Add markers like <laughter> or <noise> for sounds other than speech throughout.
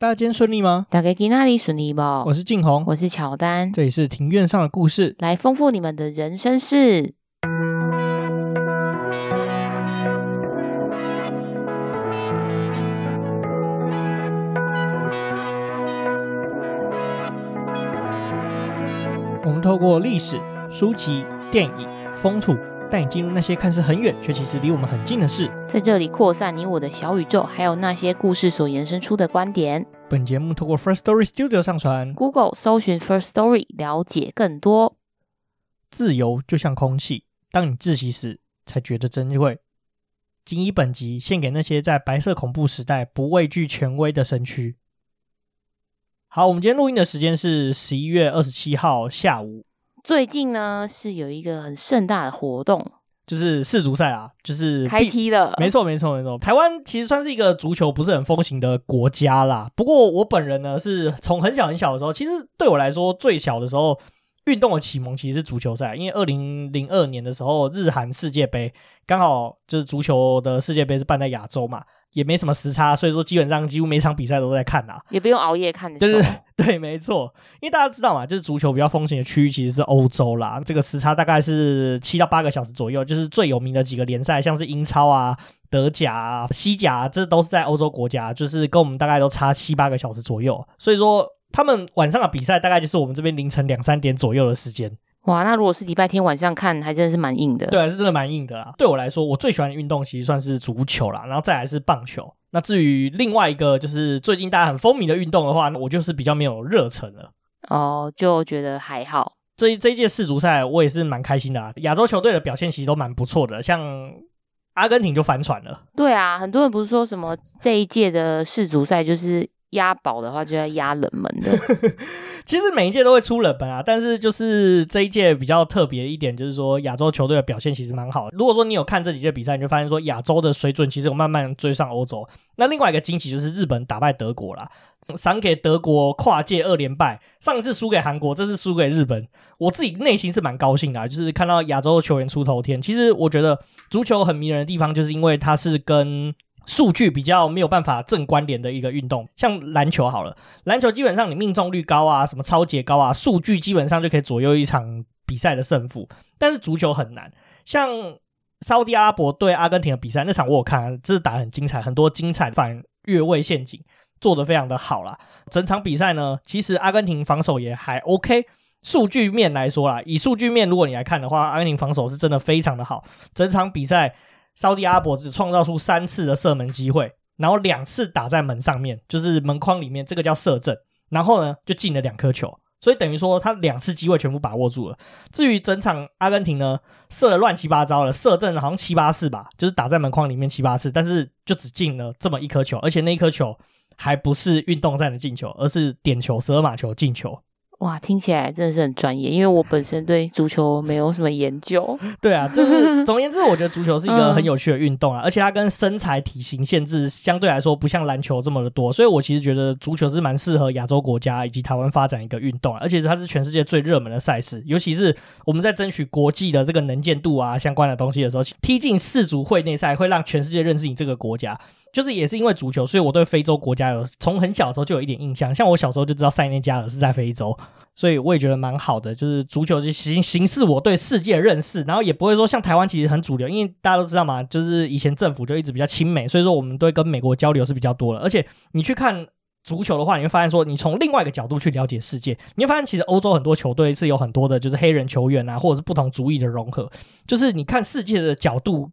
大家今天顺利吗？大家今天顺利不？我是静红，我是乔丹，这里是庭院上的故事，来丰富你们的人生事。我们透过历史、书籍、电影、风土。带你进入那些看似很远，却其实离我们很近的事，在这里扩散你我的小宇宙，还有那些故事所延伸出的观点。本节目透过 First Story Studio 上传，Google 搜寻 First Story 了解更多。自由就像空气，当你窒息时，才觉得珍贵。仅以本集献给那些在白色恐怖时代不畏惧权威的身躯。好，我们今天录音的时间是十一月二十七号下午。最近呢，是有一个很盛大的活动，就是世足赛啊，就是开踢了。没错，没错，没错。台湾其实算是一个足球不是很风行的国家啦。不过我本人呢，是从很小很小的时候，其实对我来说最小的时候，运动的启蒙其实是足球赛。因为二零零二年的时候，日韩世界杯刚好就是足球的世界杯是办在亚洲嘛。也没什么时差，所以说基本上几乎每场比赛都在看呐，也不用熬夜看的。对对对，没错，因为大家知道嘛，就是足球比较风行的区域其实是欧洲啦，这个时差大概是七到八个小时左右，就是最有名的几个联赛，像是英超啊、德甲啊、西甲啊，这都是在欧洲国家，就是跟我们大概都差七八个小时左右，所以说他们晚上的比赛大概就是我们这边凌晨两三点左右的时间。哇，那如果是礼拜天晚上看，还真的是蛮硬的。对，是真的蛮硬的啦。对我来说，我最喜欢的运动其实算是足球啦，然后再来是棒球。那至于另外一个就是最近大家很风靡的运动的话，我就是比较没有热忱了。哦，就觉得还好。这一这一届世足赛，我也是蛮开心的啊。亚洲球队的表现其实都蛮不错的，像阿根廷就翻船了。对啊，很多人不是说什么这一届的世足赛就是。押宝的话就要押冷门的，<laughs> 其实每一届都会出冷门啊，但是就是这一届比较特别一点，就是说亚洲球队的表现其实蛮好的。如果说你有看这几届比赛，你就发现说亚洲的水准其实有慢慢追上欧洲。那另外一个惊喜就是日本打败德国啦，赏给德国跨界二连败，上次输给韩国，这次输给日本，我自己内心是蛮高兴的啊，就是看到亚洲球员出头天。其实我觉得足球很迷人的地方，就是因为它是跟数据比较没有办法正关联的一个运动，像篮球好了，篮球基本上你命中率高啊，什么抄截高啊，数据基本上就可以左右一场比赛的胜负。但是足球很难，像沙迪阿伯对阿根廷的比赛那场我看，真是打得很精彩，很多精彩反越位陷阱做得非常的好啦。整场比赛呢，其实阿根廷防守也还 OK，数据面来说啦，以数据面如果你来看的话，阿根廷防守是真的非常的好，整场比赛。沙地阿伯只创造出三次的射门机会，然后两次打在门上面，就是门框里面，这个叫射正。然后呢，就进了两颗球，所以等于说他两次机会全部把握住了。至于整场阿根廷呢，射的乱七八糟的，射正好像七八次吧，就是打在门框里面七八次，但是就只进了这么一颗球，而且那一颗球还不是运动战的进球，而是点球十二码球进球。哇，听起来真的是很专业，因为我本身对足球没有什么研究。<laughs> 对啊，就是 <laughs> 总而言之，我觉得足球是一个很有趣的运动啊，嗯、而且它跟身材体型限制相对来说不像篮球这么的多，所以我其实觉得足球是蛮适合亚洲国家以及台湾发展一个运动，而且它是全世界最热门的赛事，尤其是我们在争取国际的这个能见度啊相关的东西的时候，踢进世足会内赛会让全世界认识你这个国家。就是也是因为足球，所以我对非洲国家有从很小的时候就有一点印象。像我小时候就知道塞内加尔是在非洲，所以我也觉得蛮好的。就是足球就形形式我对世界的认识，然后也不会说像台湾其实很主流，因为大家都知道嘛，就是以前政府就一直比较亲美，所以说我们对跟美国交流是比较多的。而且你去看足球的话，你会发现说，你从另外一个角度去了解世界，你会发现其实欧洲很多球队是有很多的就是黑人球员啊，或者是不同族裔的融合，就是你看世界的角度。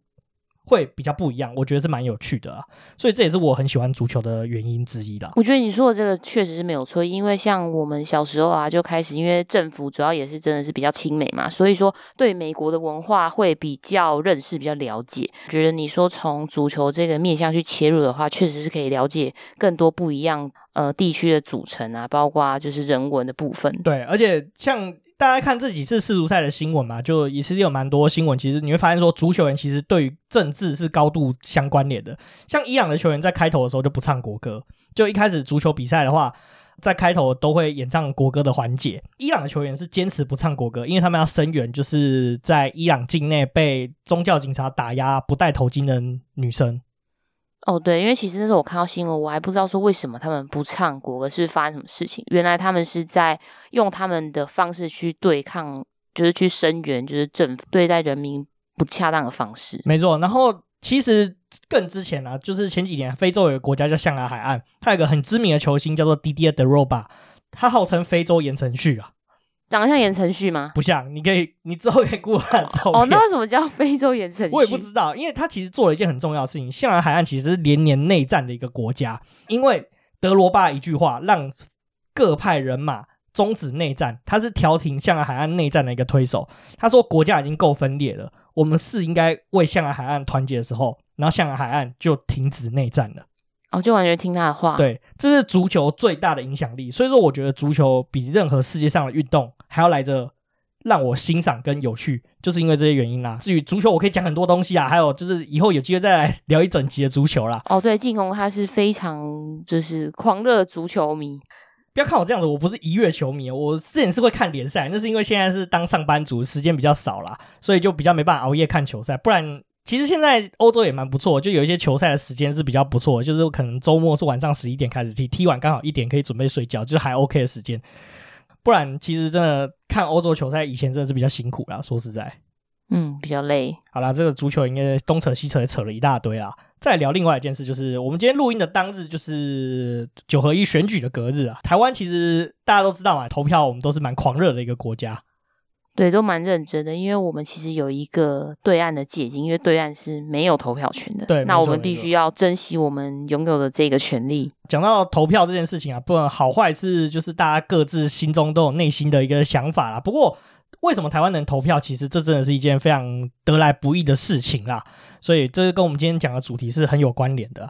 会比较不一样，我觉得是蛮有趣的啊，所以这也是我很喜欢足球的原因之一啦。我觉得你说的这个确实是没有错，因为像我们小时候啊就开始，因为政府主要也是真的是比较亲美嘛，所以说对美国的文化会比较认识、比较了解。觉得你说从足球这个面向去切入的话，确实是可以了解更多不一样呃地区的组成啊，包括就是人文的部分。对，而且像。大家看这几次世足赛的新闻嘛，就也其实有蛮多新闻。其实你会发现说，足球员其实对于政治是高度相关联的。像伊朗的球员在开头的时候就不唱国歌，就一开始足球比赛的话，在开头都会演唱国歌的环节。伊朗的球员是坚持不唱国歌，因为他们要声援，就是在伊朗境内被宗教警察打压、不戴头巾的女生。哦，对，因为其实那时候我看到新闻，我还不知道说为什么他们不唱国歌，是是发生什么事情？原来他们是在用他们的方式去对抗，就是去声援，就是政府对待人民不恰当的方式。没错，然后其实更之前啊，就是前几年非洲有个国家叫象牙海岸，它有个很知名的球星叫做 Didier Drogba，他号称非洲言承旭啊。长得像言承旭吗？不像，你可以，你之后可以 Google 他的照片。哦，那为什么叫非洲言承旭？我也不知道，因为他其实做了一件很重要的事情。象牙海岸其实是连年内战的一个国家，因为德罗巴一句话让各派人马终止内战，他是调停象牙海岸内战的一个推手。他说国家已经够分裂了，我们是应该为象牙海岸团结的时候，然后象牙海岸就停止内战了。哦，就完全听他的话。对，这是足球最大的影响力。所以说，我觉得足球比任何世界上的运动还要来着让我欣赏跟有趣，就是因为这些原因啦。至于足球，我可以讲很多东西啊，还有就是以后有机会再来聊一整集的足球啦。哦，对，晋弘他是非常就是狂热足球迷。不要看我这样子，我不是一月球迷，我之前是会看联赛，那是因为现在是当上班族，时间比较少啦，所以就比较没办法熬夜看球赛，不然。其实现在欧洲也蛮不错，就有一些球赛的时间是比较不错，就是可能周末是晚上十一点开始踢，踢完刚好一点可以准备睡觉，就是还 OK 的时间。不然其实真的看欧洲球赛以前真的是比较辛苦啦，说实在，嗯，比较累。好啦，这个足球应该东扯西扯也扯了一大堆啦。再聊另外一件事，就是我们今天录音的当日就是九合一选举的隔日啊。台湾其实大家都知道嘛，投票我们都是蛮狂热的一个国家。对，都蛮认真的，因为我们其实有一个对岸的借镜，因为对岸是没有投票权的。对，那我们必须要珍惜我们拥有的这个权利。讲到投票这件事情啊，不管好坏是就是大家各自心中都有内心的一个想法啦。不过，为什么台湾能投票？其实这真的是一件非常得来不易的事情啦。所以，这跟我们今天讲的主题是很有关联的。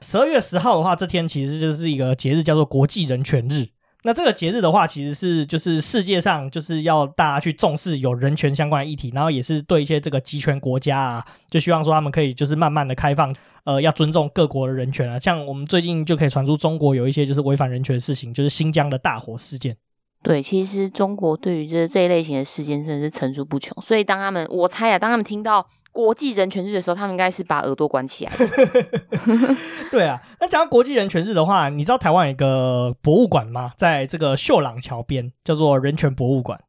十二月十号的话，这天其实就是一个节日，叫做国际人权日。那这个节日的话，其实是就是世界上就是要大家去重视有人权相关的议题，然后也是对一些这个集权国家啊，就希望说他们可以就是慢慢的开放，呃，要尊重各国的人权啊。像我们最近就可以传出中国有一些就是违反人权的事情，就是新疆的大火事件。对，其实中国对于这这一类型的事件真的是层出不穷，所以当他们我猜啊，当他们听到。国际人权日的时候，他们应该是把耳朵关起来。<laughs> 对啊，那讲到国际人权日的话，你知道台湾有一个博物馆吗？在这个秀朗桥边，叫做人权博物馆。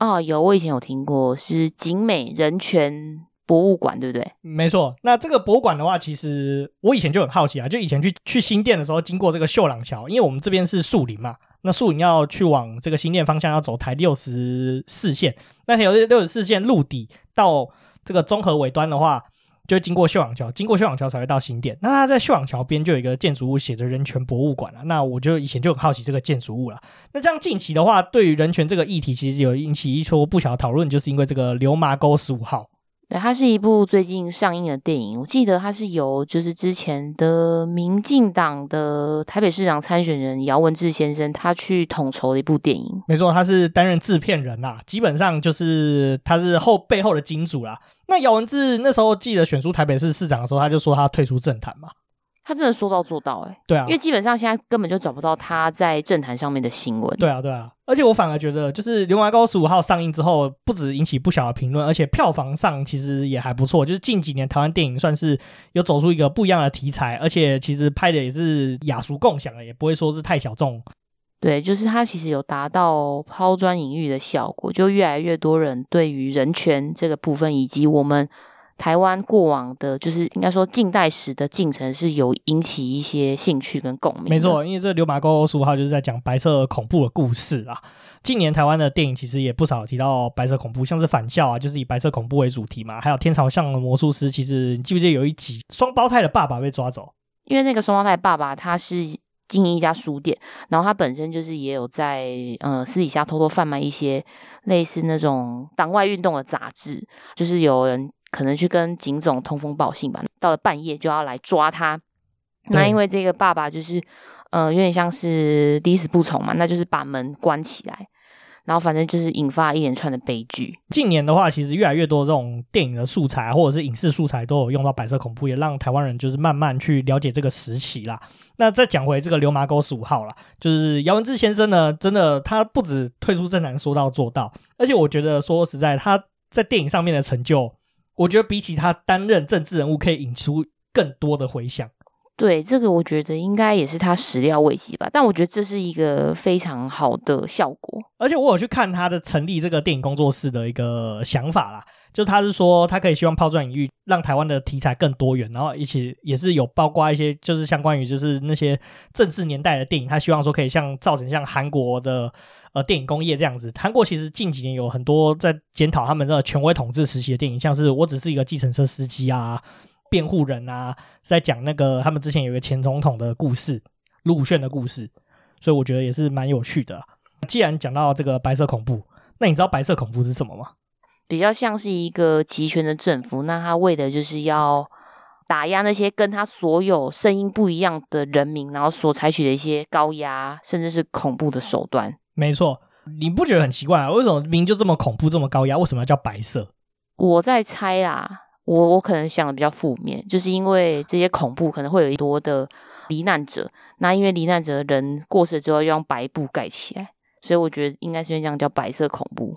哦，有，我以前有听过，是景美人权博物馆，对不对？没错。那这个博物馆的话，其实我以前就很好奇啊，就以前去去新店的时候，经过这个秀朗桥，因为我们这边是树林嘛，那树林要去往这个新店方向，要走台六十四线，那条六十四线路底到。这个综合尾端的话，就经过秀朗桥，经过秀朗桥才会到新店。那它在秀朗桥边就有一个建筑物，写着“人权博物馆”了。那我就以前就很好奇这个建筑物了。那这样近期的话，对于人权这个议题，其实有引起一波不小的讨论，就是因为这个流麻沟十五号。对，它是一部最近上映的电影。我记得它是由就是之前的民进党的台北市长参选人姚文智先生他去统筹的一部电影。没错，他是担任制片人啦，基本上就是他是后背后的金主啦。那姚文智那时候记得选出台北市市长的时候，他就说他退出政坛嘛。他真的说到做到，欸，哎，对啊，因为基本上现在根本就找不到他在政坛上面的新闻。对啊，对啊，而且我反而觉得，就是《流麻沟十五号》上映之后，不止引起不小的评论，而且票房上其实也还不错。就是近几年台湾电影算是有走出一个不一样的题材，而且其实拍的也是雅俗共享的，也不会说是太小众。对，就是它其实有达到抛砖引玉的效果，就越来越多人对于人权这个部分以及我们。台湾过往的，就是应该说近代史的进程是有引起一些兴趣跟共鸣。没错，因为这个《流麻沟十五号》就是在讲白色恐怖的故事啊。近年台湾的电影其实也不少提到白色恐怖，像是《返校》啊，就是以白色恐怖为主题嘛。还有《天朝向的魔术师》，其实你记不记得有一集双胞胎的爸爸被抓走？因为那个双胞胎爸爸他是经营一家书店，然后他本身就是也有在呃私底下偷偷贩卖一些类似那种党外运动的杂志，就是有人。可能去跟警总通风报信吧，到了半夜就要来抓他。那因为这个爸爸就是，呃，有点像是抵死不从嘛，那就是把门关起来，然后反正就是引发一连串的悲剧。近年的话，其实越来越多这种电影的素材或者是影视素材都有用到白色恐怖，也让台湾人就是慢慢去了解这个时期啦。那再讲回这个流麻沟十五号啦，就是姚文智先生呢，真的他不止退出政坛说到做到，而且我觉得说实在他在电影上面的成就。我觉得比起他担任政治人物可以引出更多的回响。对，这个我觉得应该也是他始料未及吧，但我觉得这是一个非常好的效果。而且我有去看他的成立这个电影工作室的一个想法啦，就他是说他可以希望抛砖引玉，让台湾的题材更多元，然后一起也是有包括一些就是相关于就是那些政治年代的电影，他希望说可以像造成像韩国的呃电影工业这样子。韩国其实近几年有很多在检讨他们的权威统治时期的电影，像是我只是一个计程车司机啊。辩护人啊，在讲那个他们之前有一个前总统的故事，卢武鉉的故事，所以我觉得也是蛮有趣的。既然讲到这个白色恐怖，那你知道白色恐怖是什么吗？比较像是一个集权的政府，那他为的就是要打压那些跟他所有声音不一样的人民，然后所采取的一些高压甚至是恐怖的手段。没错，你不觉得很奇怪啊？为什么明明就这么恐怖，这么高压，为什么要叫白色？我在猜啊。我我可能想的比较负面，就是因为这些恐怖可能会有一多的罹难者，那因为罹难者的人过世之后要用白布盖起来，所以我觉得应该是这样叫白色恐怖。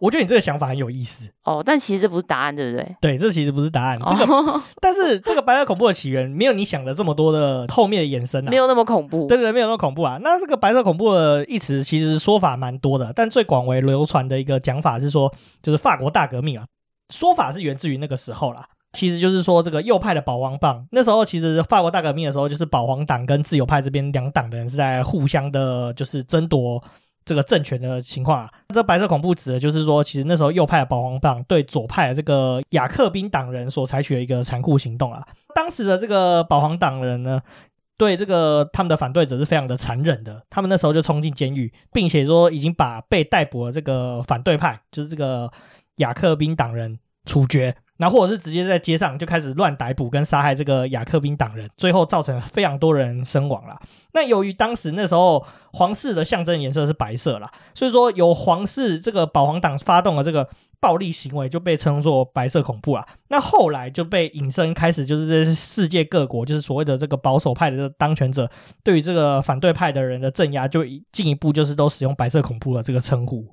我觉得你这个想法很有意思哦，但其实这不是答案，对不对？对，这其实不是答案。这个，哦、<laughs> <laughs> 但是这个白色恐怖的起源没有你想的这么多的后面的延伸啊，没有那么恐怖，对对对，没有那么恐怖啊。那这个白色恐怖的一词其实说法蛮多的，但最广为流传的一个讲法是说，就是法国大革命啊，说法是源自于那个时候啦。其实就是说，这个右派的保皇党，那时候其实法国大革命的时候，就是保皇党跟自由派这边两党的人是在互相的，就是争夺这个政权的情况啊。这白色恐怖指的就是说，其实那时候右派的保皇党对左派的这个雅克宾党人所采取的一个残酷行动啊。当时的这个保皇党人呢，对这个他们的反对者是非常的残忍的，他们那时候就冲进监狱，并且说已经把被逮捕的这个反对派，就是这个雅克宾党人处决。那或者是直接在街上就开始乱逮捕跟杀害这个雅克宾党人，最后造成非常多人身亡了。那由于当时那时候皇室的象征颜色是白色啦，所以说由皇室这个保皇党发动的这个暴力行为就被称作白色恐怖啊。那后来就被引申开始，就是这世界各国就是所谓的这个保守派的当权者，对于这个反对派的人的镇压，就进一步就是都使用白色恐怖的这个称呼。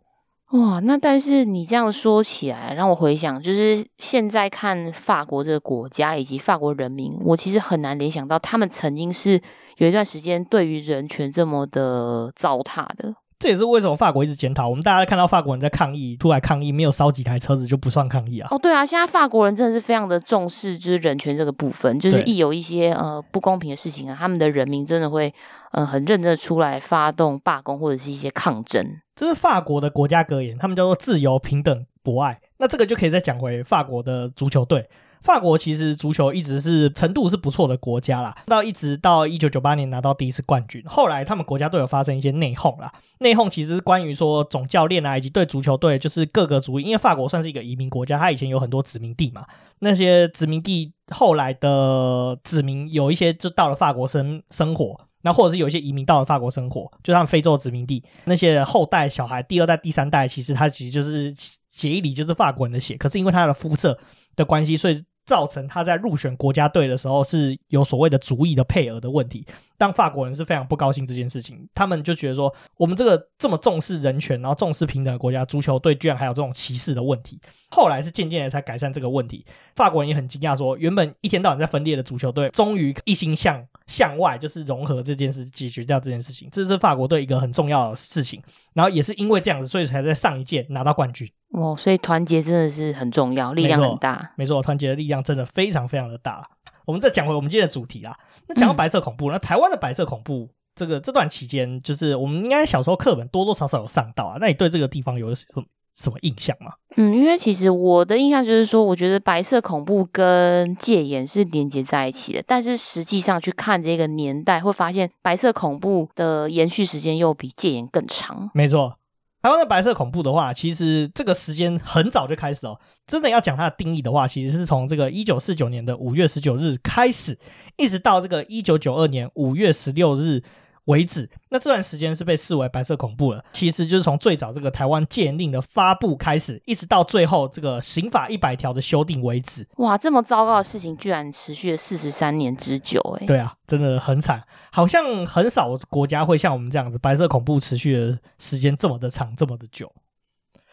哇，那但是你这样说起来，让我回想，就是现在看法国这个国家以及法国人民，我其实很难联想到他们曾经是有一段时间对于人权这么的糟蹋的。这也是为什么法国一直检讨，我们大家看到法国人在抗议，出来抗议，没有烧几台车子就不算抗议啊。哦，对啊，现在法国人真的是非常的重视，就是人权这个部分，就是一有一些呃不公平的事情啊，他们的人民真的会呃很认真出来发动罢工或者是一些抗争。这是法国的国家格言，他们叫做自由、平等、博爱。那这个就可以再讲回法国的足球队。法国其实足球一直是程度是不错的国家啦，到一直到一九九八年拿到第一次冠军，后来他们国家队有发生一些内讧啦。内讧其实是关于说总教练啊，以及对足球队就是各个族裔，因为法国算是一个移民国家，它以前有很多殖民地嘛，那些殖民地后来的子民有一些就到了法国生生活。那或者是有一些移民到了法国生活，就像非洲殖民地那些后代小孩，第二代、第三代，其实他其实就是血液里就是法国人的血，可是因为他的肤色的关系，所以。造成他在入选国家队的时候是有所谓的族裔的配额的问题，当法国人是非常不高兴这件事情，他们就觉得说，我们这个这么重视人权，然后重视平等的国家，足球队居然还有这种歧视的问题。后来是渐渐的才改善这个问题，法国人也很惊讶，说原本一天到晚在分裂的足球队，终于一心向向外，就是融合这件事，解决掉这件事情，这是法国队一个很重要的事情。然后也是因为这样子，所以才在上一届拿到冠军。哦，所以团结真的是很重要，力量很大。没错，团结的力量真的非常非常的大。我们再讲回我们今天的主题啦。那讲到白色恐怖，嗯、那台湾的白色恐怖，这个这段期间，就是我们应该小时候课本多多少少有上到啊。那你对这个地方有什么什么印象吗？嗯，因为其实我的印象就是说，我觉得白色恐怖跟戒严是连接在一起的，但是实际上去看这个年代，会发现白色恐怖的延续时间又比戒严更长。没错。台湾的白色恐怖的话，其实这个时间很早就开始哦。真的要讲它的定义的话，其实是从这个一九四九年的五月十九日开始，一直到这个一九九二年五月十六日。为止，那这段时间是被视为白色恐怖了。其实就是从最早这个台湾戒严令的发布开始，一直到最后这个刑法一百条的修订为止。哇，这么糟糕的事情居然持续了四十三年之久，哎，对啊，真的很惨，好像很少国家会像我们这样子，白色恐怖持续的时间这么的长，这么的久。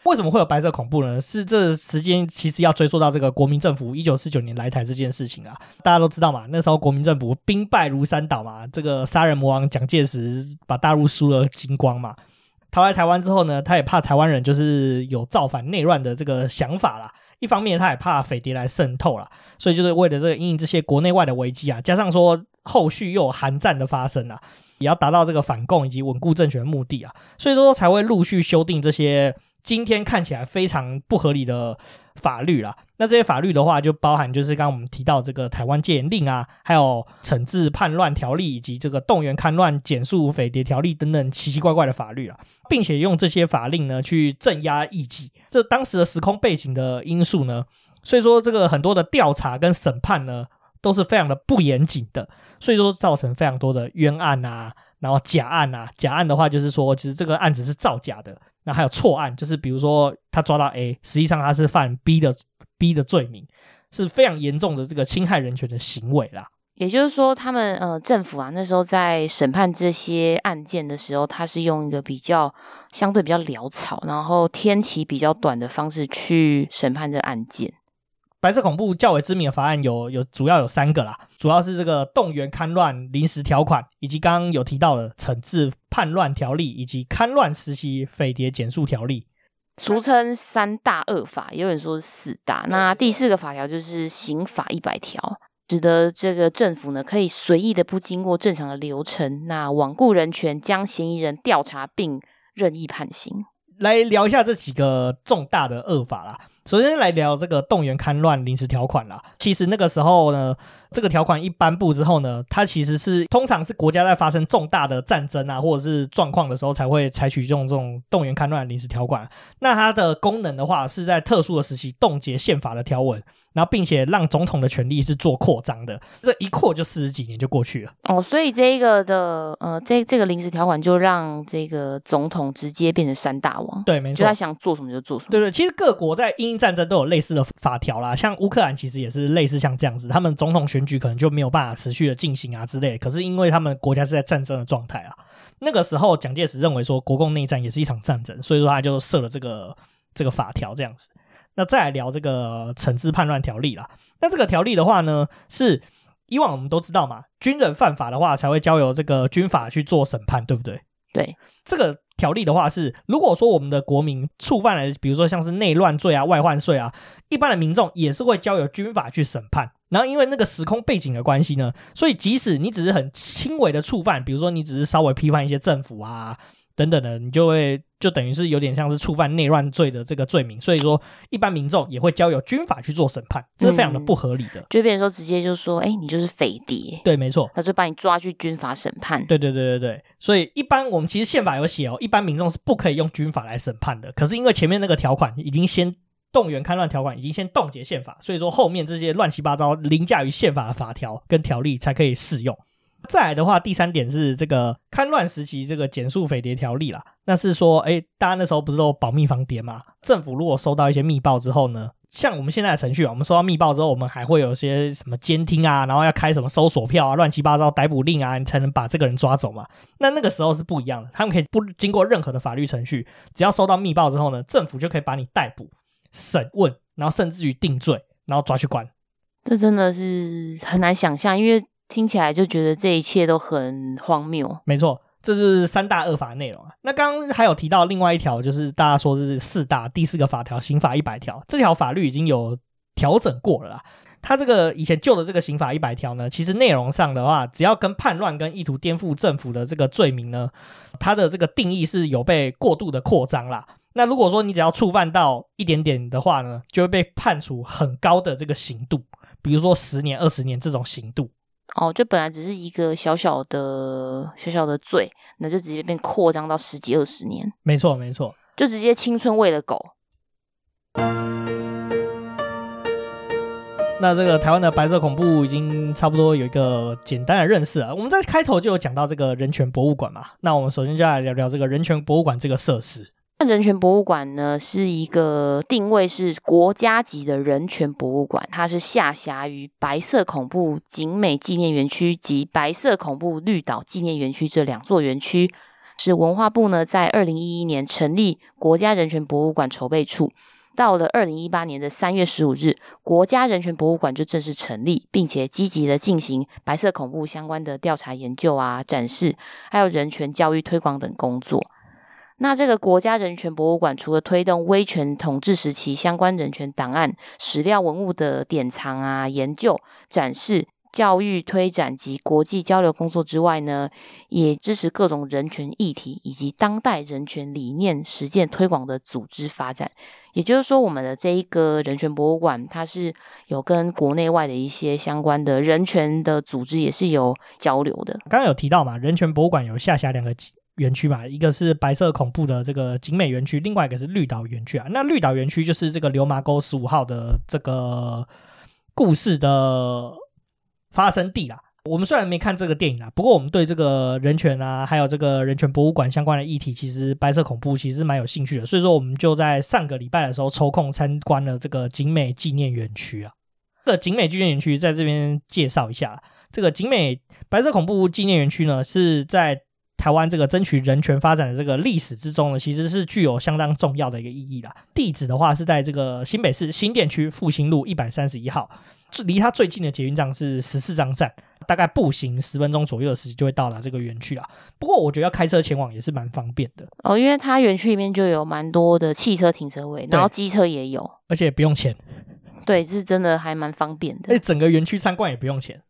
为什么会有白色恐怖呢？是这时间其实要追溯到这个国民政府一九四九年来台这件事情啊。大家都知道嘛，那时候国民政府兵败如山倒嘛，这个杀人魔王蒋介石把大陆输了精光嘛。逃来台湾之后呢，他也怕台湾人就是有造反内乱的这个想法啦。一方面他也怕匪谍来渗透啦，所以就是为了这个因应这些国内外的危机啊，加上说后续又有韩战的发生啊。也要达到这个反共以及稳固政权的目的啊，所以说才会陆续修订这些今天看起来非常不合理的法律啦。那这些法律的话，就包含就是刚刚我们提到这个台湾戒严令啊，还有惩治叛乱条例以及这个动员戡乱检肃匪谍条例等等奇奇怪怪的法律啊，并且用这些法令呢去镇压异己。这当时的时空背景的因素呢，所以说这个很多的调查跟审判呢。都是非常的不严谨的，所以说造成非常多的冤案啊，然后假案啊，假案的话就是说，其实这个案子是造假的。那还有错案，就是比如说他抓到 A，实际上他是犯 B 的 B 的罪名，是非常严重的这个侵害人权的行为啦。也就是说，他们呃政府啊那时候在审判这些案件的时候，他是用一个比较相对比较潦草，然后天期比较短的方式去审判这案件。白色恐怖较为知名的法案有有主要有三个啦，主要是这个动员戡乱临时条款，以及刚刚有提到的惩治叛乱条例，以及戡乱时期匪谍检肃条例，俗称三大恶法，也有人说是四大。那第四个法条就是刑法一百条，使得这个政府呢可以随意的不经过正常的流程，那罔顾人权，将嫌疑人调查并任意判刑。来聊一下这几个重大的恶法啦。首先来聊这个动员刊乱临时条款啦。其实那个时候呢，这个条款一颁布之后呢，它其实是通常是国家在发生重大的战争啊，或者是状况的时候才会采取这种这种动员戡乱临时条款。那它的功能的话，是在特殊的时期冻结宪法的条文。然后，并且让总统的权力是做扩张的，这一扩就四十几年就过去了。哦，所以这个的呃，这这个临时条款就让这个总统直接变成三大王。对，没错，就他想做什么就做什么。对对，其实各国在英英战争都有类似的法条啦，像乌克兰其实也是类似像这样子，他们总统选举可能就没有办法持续的进行啊之类。可是因为他们国家是在战争的状态啊，那个时候蒋介石认为说国共内战也是一场战争，所以说他就设了这个这个法条这样子。那再来聊这个惩治叛乱条例啦。那这个条例的话呢，是以往我们都知道嘛，军人犯法的话才会交由这个军法去做审判，对不对？对，这个条例的话是，如果说我们的国民触犯了，比如说像是内乱罪啊、外患罪啊，一般的民众也是会交由军法去审判。然后因为那个时空背景的关系呢，所以即使你只是很轻微的触犯，比如说你只是稍微批判一些政府啊。等等的，你就会就等于是有点像是触犯内乱罪的这个罪名，所以说一般民众也会交由军法去做审判，这是非常的不合理的。嗯、就变成说直接就说，哎、欸，你就是匪谍。对，没错，他就把你抓去军法审判。对对对对对，所以一般我们其实宪法有写哦，一般民众是不可以用军法来审判的。可是因为前面那个条款已经先动员戡乱条款已经先冻结宪法，所以说后面这些乱七八糟凌驾于宪法的法条跟条例才可以适用。再来的话，第三点是这个戡乱时期这个检肃匪谍条例啦。那是说，哎，大家那时候不是都保密防谍吗？政府如果收到一些密报之后呢，像我们现在的程序啊，我们收到密报之后，我们还会有些什么监听啊，然后要开什么搜索票啊，乱七八糟逮捕令啊，你才能把这个人抓走嘛。那那个时候是不一样的，他们可以不经过任何的法律程序，只要收到密报之后呢，政府就可以把你逮捕、审问，然后甚至于定罪，然后抓去关。这真的是很难想象，因为。听起来就觉得这一切都很荒谬。没错，这是三大恶法的内容啊。那刚刚还有提到另外一条，就是大家说这是四大第四个法条，刑法一百条。这条法律已经有调整过了啦。它这个以前旧的这个刑法一百条呢，其实内容上的话，只要跟叛乱跟意图颠覆政府的这个罪名呢，它的这个定义是有被过度的扩张啦。那如果说你只要触犯到一点点的话呢，就会被判处很高的这个刑度，比如说十年、二十年这种刑度。哦，就本来只是一个小小的小小的罪，那就直接变扩张到十几二十年。没错，没错，就直接青春喂了狗。那这个台湾的白色恐怖已经差不多有一个简单的认识了。我们在开头就有讲到这个人权博物馆嘛，那我们首先就来聊聊这个人权博物馆这个设施。人权博物馆呢，是一个定位是国家级的人权博物馆，它是下辖于白色恐怖景美纪念园区及白色恐怖绿岛纪念园区这两座园区。是文化部呢在二零一一年成立国家人权博物馆筹备处。到了二零一八年的三月十五日，国家人权博物馆就正式成立，并且积极的进行白色恐怖相关的调查研究啊、展示，还有人权教育推广等工作。那这个国家人权博物馆除了推动威权统治时期相关人权档案、史料文物的典藏啊、研究、展示、教育推展及国际交流工作之外呢，也支持各种人权议题以及当代人权理念实践推广的组织发展。也就是说，我们的这一个人权博物馆，它是有跟国内外的一些相关的人权的组织也是有交流的。刚刚有提到嘛，人权博物馆有下辖两个园区嘛，一个是白色恐怖的这个景美园区，另外一个是绿岛园区啊。那绿岛园区就是这个流麻沟十五号的这个故事的发生地啦。我们虽然没看这个电影啊，不过我们对这个人权啊，还有这个人权博物馆相关的议题，其实白色恐怖其实蛮有兴趣的。所以说，我们就在上个礼拜的时候抽空参观了这个景美纪念园区啊。这个景美纪念园区在这边介绍一下，这个景美白色恐怖纪念园区呢，是在台湾这个争取人权发展的这个历史之中呢，其实是具有相当重要的一个意义啦。地址的话是在这个新北市新店区复兴路一百三十一号，离它最近的捷运站是十四张站。大概步行十分钟左右的时间就会到达这个园区啦。不过我觉得要开车前往也是蛮方便的哦，因为它园区里面就有蛮多的汽车停车位，然后机车也有，而且不用钱。对，是真的还蛮方便的。哎，整个园区参观也不用钱。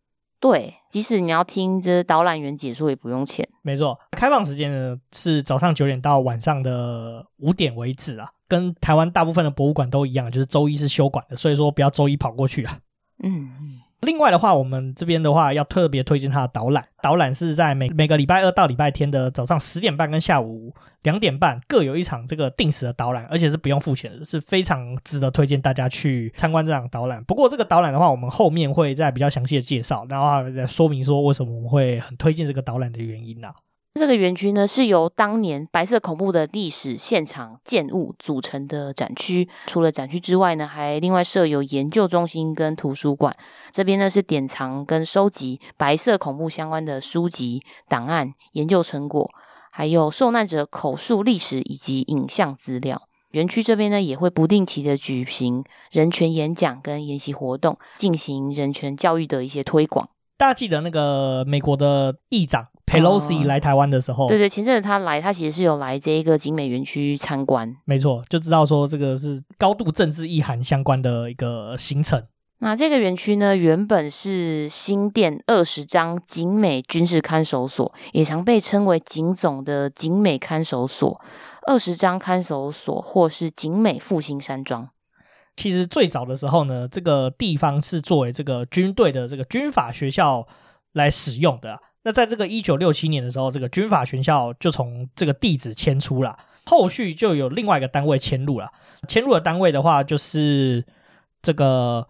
对，即使你要听这导览员解说也不用钱。没错，开放时间呢是早上九点到晚上的五点为止啊，跟台湾大部分的博物馆都一样，就是周一是休馆的，所以说不要周一跑过去啊。嗯嗯。另外的话，我们这边的话要特别推荐它的导览。导览是在每每个礼拜二到礼拜天的早上十点半跟下午两点半各有一场这个定时的导览，而且是不用付钱的，是非常值得推荐大家去参观这场导览。不过这个导览的话，我们后面会再比较详细的介绍，然后再说明说为什么我们会很推荐这个导览的原因啊。这个园区呢，是由当年白色恐怖的历史现场建物组成的展区。除了展区之外呢，还另外设有研究中心跟图书馆。这边呢是典藏跟收集白色恐怖相关的书籍、档案、研究成果，还有受难者口述历史以及影像资料。园区这边呢也会不定期的举行人权演讲跟研习活动，进行人权教育的一些推广。大家记得那个美国的议长 Pelosi 来台湾的时候，哦，对对，前阵子他来，他其实是有来这一个景美园区参观，没错，就知道说这个是高度政治意涵相关的一个行程。那这个园区呢，原本是新店二十张景美军事看守所，也常被称为警总的景美看守所、二十张看守所，或是景美复兴山庄。其实最早的时候呢，这个地方是作为这个军队的这个军法学校来使用的。那在这个一九六七年的时候，这个军法学校就从这个地址迁出了，后续就有另外一个单位迁入了。迁入的单位的话，就是这个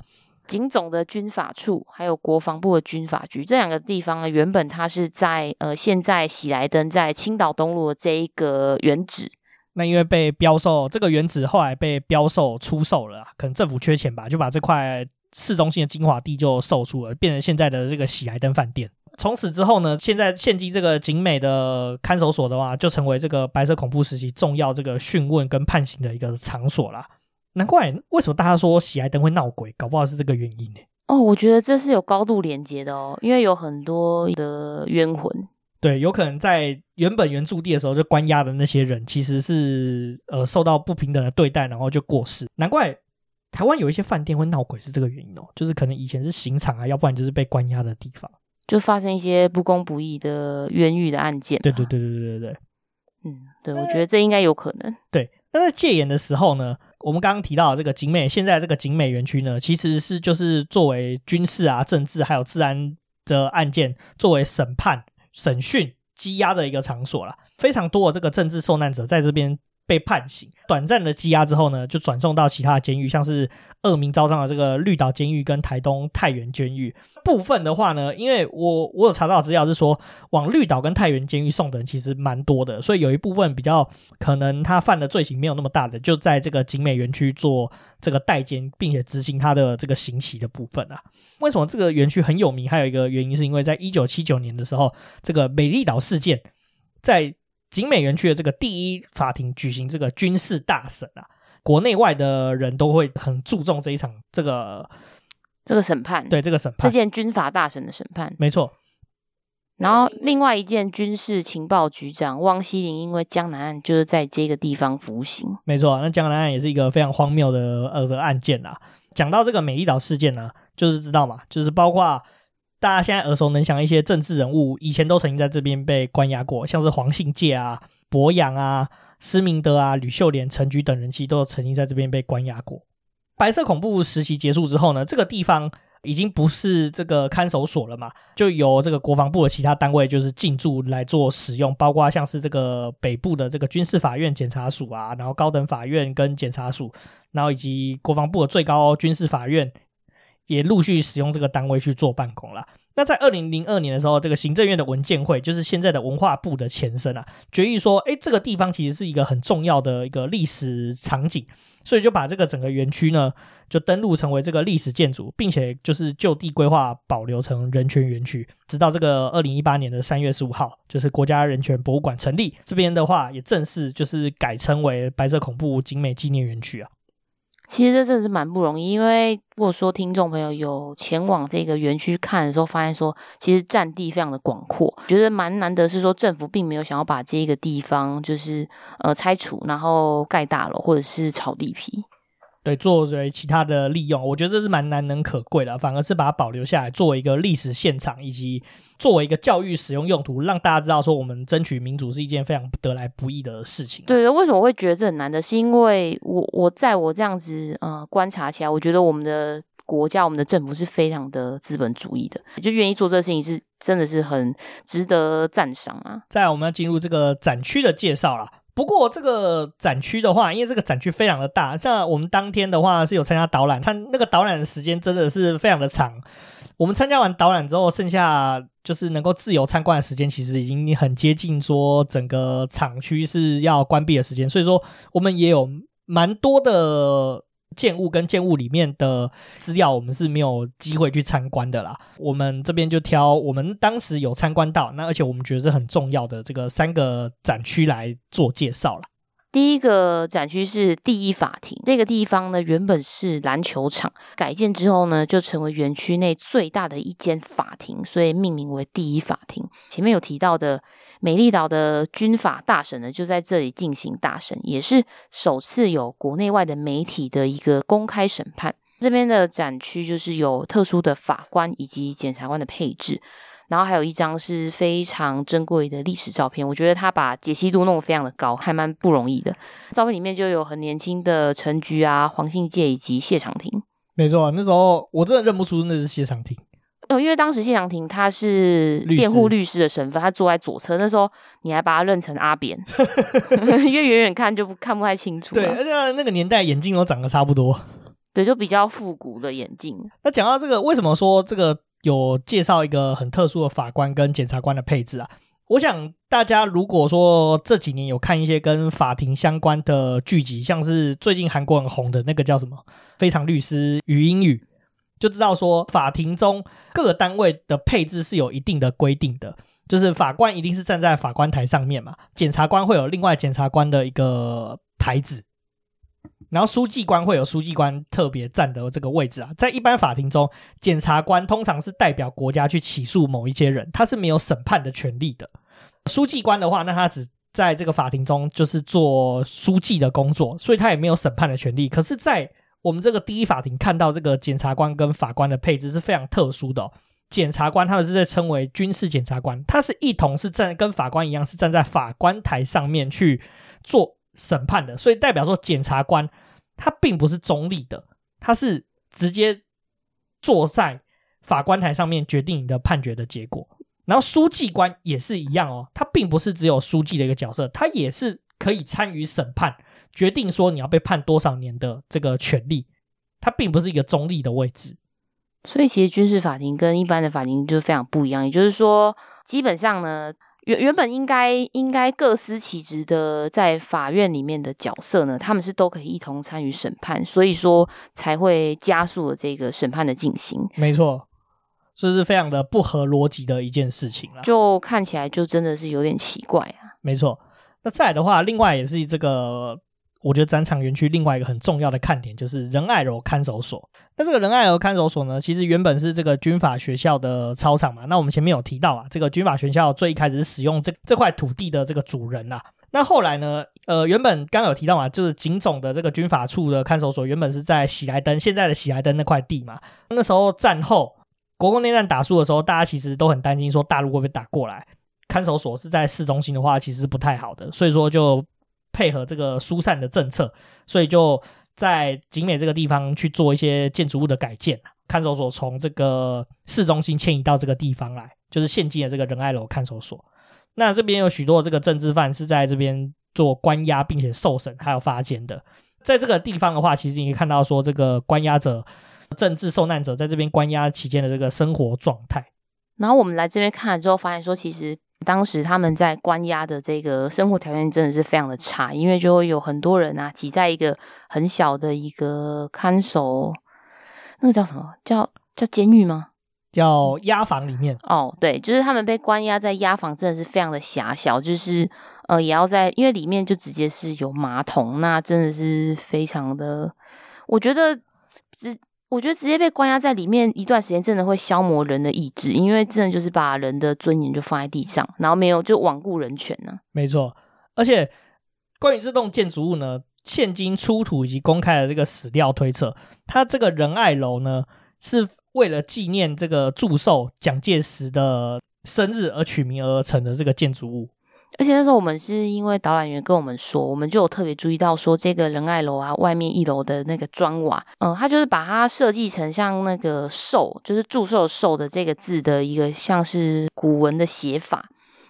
警总的军法处，还有国防部的军法局这两个地方呢，原本它是在呃现在喜来登在青岛东路的这一个原址。那因为被标售，这个原址后来被标售出售了，可能政府缺钱吧，就把这块市中心的精华地就售出了，变成现在的这个喜来登饭店。从此之后呢，现在现今这个景美的看守所的话，就成为这个白色恐怖时期重要这个讯问跟判刑的一个场所啦。难怪为什么大家说喜来登会闹鬼，搞不好是这个原因呢？哦，我觉得这是有高度连接的哦，因为有很多的冤魂。对，有可能在原本原住地的时候就关押的那些人，其实是呃受到不平等的对待，然后就过世。难怪台湾有一些饭店会闹鬼，是这个原因哦，就是可能以前是刑场啊，要不然就是被关押的地方，就发生一些不公不义的冤狱的案件。对对对对对对对，嗯，对，我觉得这应该有可能。对，那在戒严的时候呢，我们刚刚提到的这个景美，现在这个景美园区呢，其实是就是作为军事啊、政治还有治安的案件作为审判。审讯羁押的一个场所了，非常多的这个政治受难者在这边被判刑，短暂的羁押之后呢，就转送到其他的监狱，像是恶名昭彰的这个绿岛监狱跟台东太原监狱。部分的话呢，因为我我有查到资料是说，往绿岛跟太原监狱送的人其实蛮多的，所以有一部分比较可能他犯的罪行没有那么大的，就在这个景美园区做这个代监，并且执行他的这个刑期的部分啊。为什么这个园区很有名？还有一个原因是因为在一九七九年的时候，这个美丽岛事件在景美园区的这个第一法庭举行这个军事大审啊，国内外的人都会很注重这一场这个这个审判，对这个审判，这件军法大审的审判，没错。然后另外一件军事情报局长汪希林，因为江南案就是在这个地方服刑，没错。那江南案也是一个非常荒谬的呃的案件啊。讲到这个美丽岛事件呢，就是知道嘛，就是包括大家现在耳熟能详一些政治人物，以前都曾经在这边被关押过，像是黄信介啊、博洋啊、施明德啊、吕秀莲、陈菊等人，其实都曾经在这边被关押过。白色恐怖时期结束之后呢，这个地方已经不是这个看守所了嘛，就由这个国防部的其他单位就是进驻来做使用，包括像是这个北部的这个军事法院检察署啊，然后高等法院跟检察署，然后以及国防部的最高军事法院也陆续使用这个单位去做办公了。那在二零零二年的时候，这个行政院的文件会，就是现在的文化部的前身啊，决议说，哎，这个地方其实是一个很重要的一个历史场景，所以就把这个整个园区呢，就登录成为这个历史建筑，并且就是就地规划保留成人权园区，直到这个二零一八年的三月十五号，就是国家人权博物馆成立，这边的话也正式就是改称为白色恐怖景美纪念园区啊。其实这真的是蛮不容易，因为如果说听众朋友有前往这个园区看的时候，发现说其实占地非常的广阔，觉得蛮难得是说政府并没有想要把这个地方就是呃拆除，然后盖大楼或者是炒地皮。对，作为其他的利用，我觉得这是蛮难能可贵的，反而是把它保留下来，作为一个历史现场，以及作为一个教育使用用途，让大家知道说我们争取民主是一件非常得来不易的事情。对，为什么会觉得这很难的？是因为我我在我这样子呃观察起来，我觉得我们的国家、我们的政府是非常的资本主义的，就愿意做这个事情是真的是很值得赞赏啊。再来，我们要进入这个展区的介绍了。不过这个展区的话，因为这个展区非常的大，像我们当天的话是有参加导览，参那个导览的时间真的是非常的长。我们参加完导览之后，剩下就是能够自由参观的时间，其实已经很接近说整个厂区是要关闭的时间，所以说我们也有蛮多的。建物跟建物里面的资料，我们是没有机会去参观的啦。我们这边就挑我们当时有参观到，那而且我们觉得是很重要的这个三个展区来做介绍了。第一个展区是第一法庭，这个地方呢原本是篮球场，改建之后呢就成为园区内最大的一间法庭，所以命名为第一法庭。前面有提到的。美丽岛的军法大审呢，就在这里进行大审，也是首次有国内外的媒体的一个公开审判。这边的展区就是有特殊的法官以及检察官的配置，然后还有一张是非常珍贵的历史照片。我觉得他把解析度弄得非常的高，还蛮不容易的。照片里面就有很年轻的陈菊啊、黄信介以及谢长廷。没错，那时候我真的认不出那是谢长廷。哦，因为当时谢长廷他是辩护律师的身份，他坐在左侧。那时候你还把他认成阿扁，<laughs> 因为远远看就不看不太清楚。对，而且那个年代眼镜都长得差不多，对，就比较复古的眼镜。那讲到这个，为什么说这个有介绍一个很特殊的法官跟检察官的配置啊？我想大家如果说这几年有看一些跟法庭相关的剧集，像是最近韩国很红的那个叫什么《非常律师禹英禑》。就知道说，法庭中各个单位的配置是有一定的规定的，就是法官一定是站在法官台上面嘛，检察官会有另外检察官的一个台子，然后书记官会有书记官特别站的这个位置啊。在一般法庭中，检察官通常是代表国家去起诉某一些人，他是没有审判的权利的。书记官的话，那他只在这个法庭中就是做书记的工作，所以他也没有审判的权利。可是，在我们这个第一法庭看到这个检察官跟法官的配置是非常特殊的哦。检察官他们是在称为军事检察官，他是一同是站跟法官一样是站在法官台上面去做审判的，所以代表说检察官他并不是中立的，他是直接坐在法官台上面决定你的判决的结果。然后书记官也是一样哦，他并不是只有书记的一个角色，他也是可以参与审判。决定说你要被判多少年的这个权利，它并不是一个中立的位置。所以其实军事法庭跟一般的法庭就非常不一样。也就是说，基本上呢，原原本应该应该各司其职的在法院里面的角色呢，他们是都可以一同参与审判，所以说才会加速了这个审判的进行。没错，这是非常的不合逻辑的一件事情了。就看起来就真的是有点奇怪啊。没错。那再来的话，另外也是这个，我觉得展场园区另外一个很重要的看点就是仁爱楼看守所。那这个仁爱楼看守所呢，其实原本是这个军法学校的操场嘛。那我们前面有提到啊，这个军法学校最一开始是使用这这块土地的这个主人、啊。那后来呢，呃，原本刚有提到嘛，就是警总的这个军法处的看守所原本是在喜来登，现在的喜来登那块地嘛。那时候战后国共内战打输的时候，大家其实都很担心说大陆会不会打过来。看守所是在市中心的话，其实不太好的，所以说就配合这个疏散的政策，所以就在景美这个地方去做一些建筑物的改建。看守所从这个市中心迁移到这个地方来，就是现今的这个仁爱楼看守所。那这边有许多这个政治犯是在这边做关押，并且受审还有发监的。在这个地方的话，其实你可以看到说这个关押者、政治受难者在这边关押期间的这个生活状态。然后我们来这边看了之后，发现说其实。当时他们在关押的这个生活条件真的是非常的差，因为就会有很多人啊挤在一个很小的一个看守，那个叫什么？叫叫监狱吗？叫押房里面。哦，对，就是他们被关押在押房，真的是非常的狭小，就是呃也要在，因为里面就直接是有马桶，那真的是非常的，我觉得只。我觉得直接被关押在里面一段时间，真的会消磨人的意志，因为真的就是把人的尊严就放在地上，然后没有就罔顾人权呢、啊。没错，而且关于这栋建筑物呢，现今出土以及公开的这个史料推测，它这个仁爱楼呢，是为了纪念这个祝寿蒋介石的生日而取名而成的这个建筑物。而且那时候我们是因为导览员跟我们说，我们就有特别注意到说，这个仁爱楼啊，外面一楼的那个砖瓦，嗯，它就是把它设计成像那个寿，就是祝寿寿的这个字的一个像是古文的写法，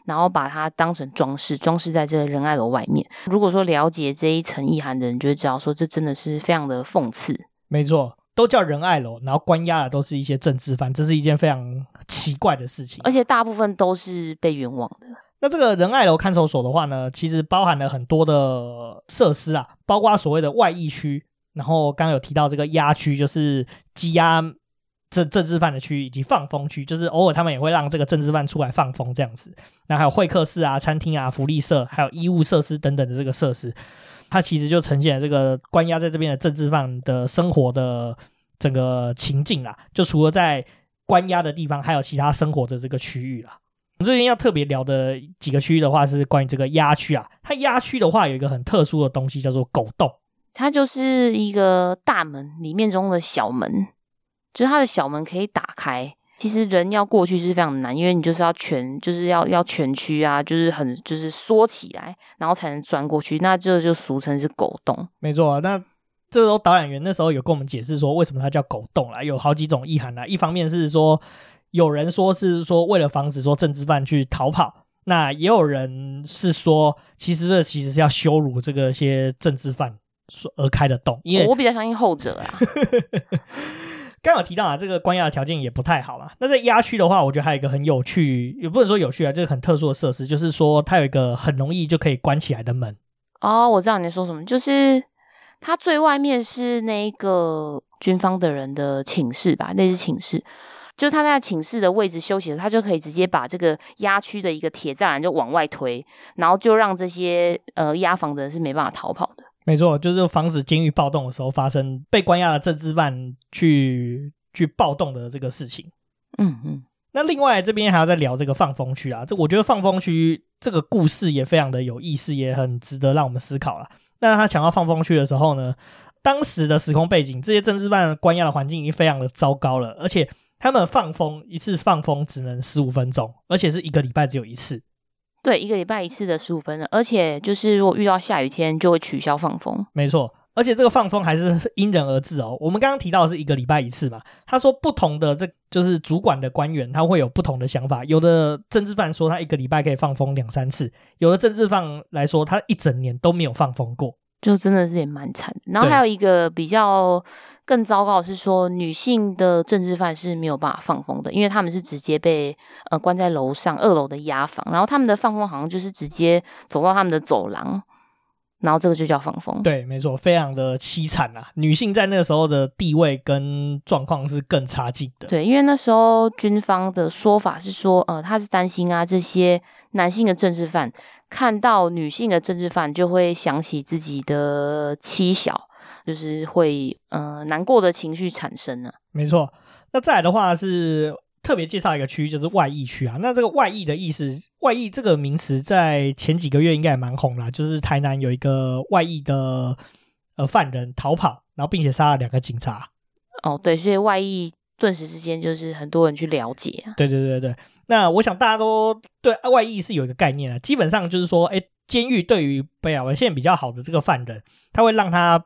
然后把它当成装饰，装饰在这个仁爱楼外面。如果说了解这一层意涵的人，就会知道说，这真的是非常的讽刺。没错，都叫仁爱楼，然后关押的都是一些政治犯，这是一件非常奇怪的事情，而且大部分都是被冤枉的。那这个仁爱楼看守所的话呢，其实包含了很多的设施啊，包括所谓的外溢区，然后刚刚有提到这个压区，就是羁押政政治犯的区域，以及放风区，就是偶尔他们也会让这个政治犯出来放风这样子。那还有会客室啊、餐厅啊、福利社，还有医务设施等等的这个设施，它其实就呈现了这个关押在这边的政治犯的生活的整个情境啦。就除了在关押的地方，还有其他生活的这个区域啦。我们这边要特别聊的几个区域的话，是关于这个鸭区啊。它鸭区的话，有一个很特殊的东西，叫做狗洞。它就是一个大门里面中的小门，就是它的小门可以打开。其实人要过去是非常难，因为你就是要全，就是要要全区啊，就是很就是缩起来，然后才能钻过去。那这就俗称是狗洞。没错啊，那这时候导览员那时候有跟我们解释说，为什么它叫狗洞啦，有好几种意涵啦。一方面是说。有人说是说为了防止说政治犯去逃跑，那也有人是说，其实这其实是要羞辱这个些政治犯所而开的洞，因为我比较相信后者啊。<laughs> 刚有提到啊，这个关押的条件也不太好嘛。那在押区的话，我觉得还有一个很有趣，也不能说有趣啊，这个很特殊的设施，就是说它有一个很容易就可以关起来的门。哦，我知道你在说什么，就是它最外面是那个军方的人的寝室吧，那是寝室。就是他在寝室的位置休息的时候，他就可以直接把这个压区的一个铁栅栏就往外推，然后就让这些呃押房的人是没办法逃跑的。没错，就是防止监狱暴动的时候发生被关押的政治犯去去暴动的这个事情。嗯嗯。那另外这边还要再聊这个放风区啊，这我觉得放风区这个故事也非常的有意思，也很值得让我们思考了。那他讲到放风区的时候呢，当时的时空背景，这些政治犯关押的环境已经非常的糟糕了，而且。他们放风一次放风只能十五分钟，而且是一个礼拜只有一次。对，一个礼拜一次的十五分钟，而且就是如果遇到下雨天就会取消放风。没错，而且这个放风还是因人而异哦。我们刚刚提到的是一个礼拜一次嘛，他说不同的这就是主管的官员他会有不同的想法。有的政治犯说他一个礼拜可以放风两三次，有的政治犯来说他一整年都没有放风过，就真的是也蛮惨。然后还有一个比较。更糟糕的是说，女性的政治犯是没有办法放风的，因为他们是直接被呃关在楼上二楼的押房，然后他们的放风好像就是直接走到他们的走廊，然后这个就叫放风。对，没错，非常的凄惨啊！女性在那个时候的地位跟状况是更差劲的。对，因为那时候军方的说法是说，呃，他是担心啊这些男性的政治犯看到女性的政治犯，就会想起自己的妻小，就是会呃难过的情绪产生呢、啊。没错，那再来的话是特别介绍一个区域，就是外溢区啊。那这个外溢的意思，外溢这个名词在前几个月应该也蛮红啦，就是台南有一个外溢的呃犯人逃跑，然后并且杀了两个警察。哦，对，所以外役顿时之间就是很多人去了解啊。对对对对。那我想大家都对外役是有一个概念啊，基本上就是说，哎，监狱对于表现比较好的这个犯人，他会让他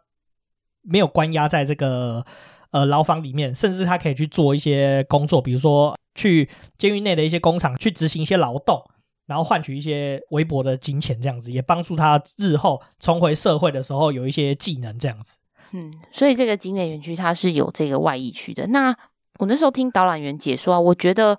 没有关押在这个呃牢房里面，甚至他可以去做一些工作，比如说去监狱内的一些工厂去执行一些劳动，然后换取一些微薄的金钱，这样子也帮助他日后重回社会的时候有一些技能，这样子。嗯，所以这个景美园区它是有这个外役区的。那我那时候听导览员解说啊，我觉得。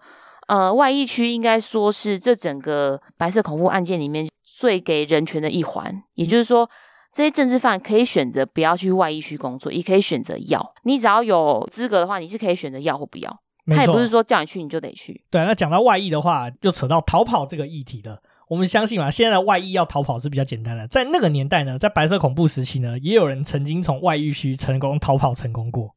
呃，外役区应该说是这整个白色恐怖案件里面最给人权的一环，也就是说，这些政治犯可以选择不要去外役区工作，也可以选择要。你只要有资格的话，你是可以选择要或不要。他也不是说叫你去你就得去。对，那讲到外役的话，就扯到逃跑这个议题了。我们相信嘛，现在的外役要逃跑是比较简单的。在那个年代呢，在白色恐怖时期呢，也有人曾经从外役区成功逃跑成功过。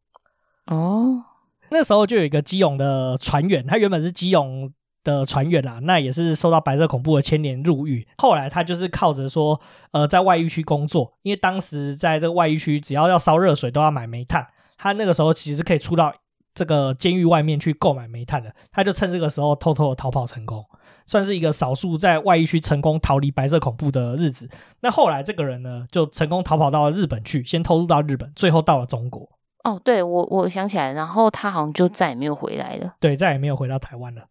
哦。那时候就有一个基隆的船员，他原本是基隆的船员啦，那也是受到白色恐怖的牵连入狱。后来他就是靠着说，呃，在外役区工作，因为当时在这个外役区，只要要烧热水都要买煤炭，他那个时候其实可以出到这个监狱外面去购买煤炭的。他就趁这个时候偷偷的逃跑成功，算是一个少数在外役区成功逃离白色恐怖的日子。那后来这个人呢，就成功逃跑到了日本去，先偷渡到日本，最后到了中国。哦，对，我我想起来，然后他好像就再也没有回来了。对，再也没有回到台湾了。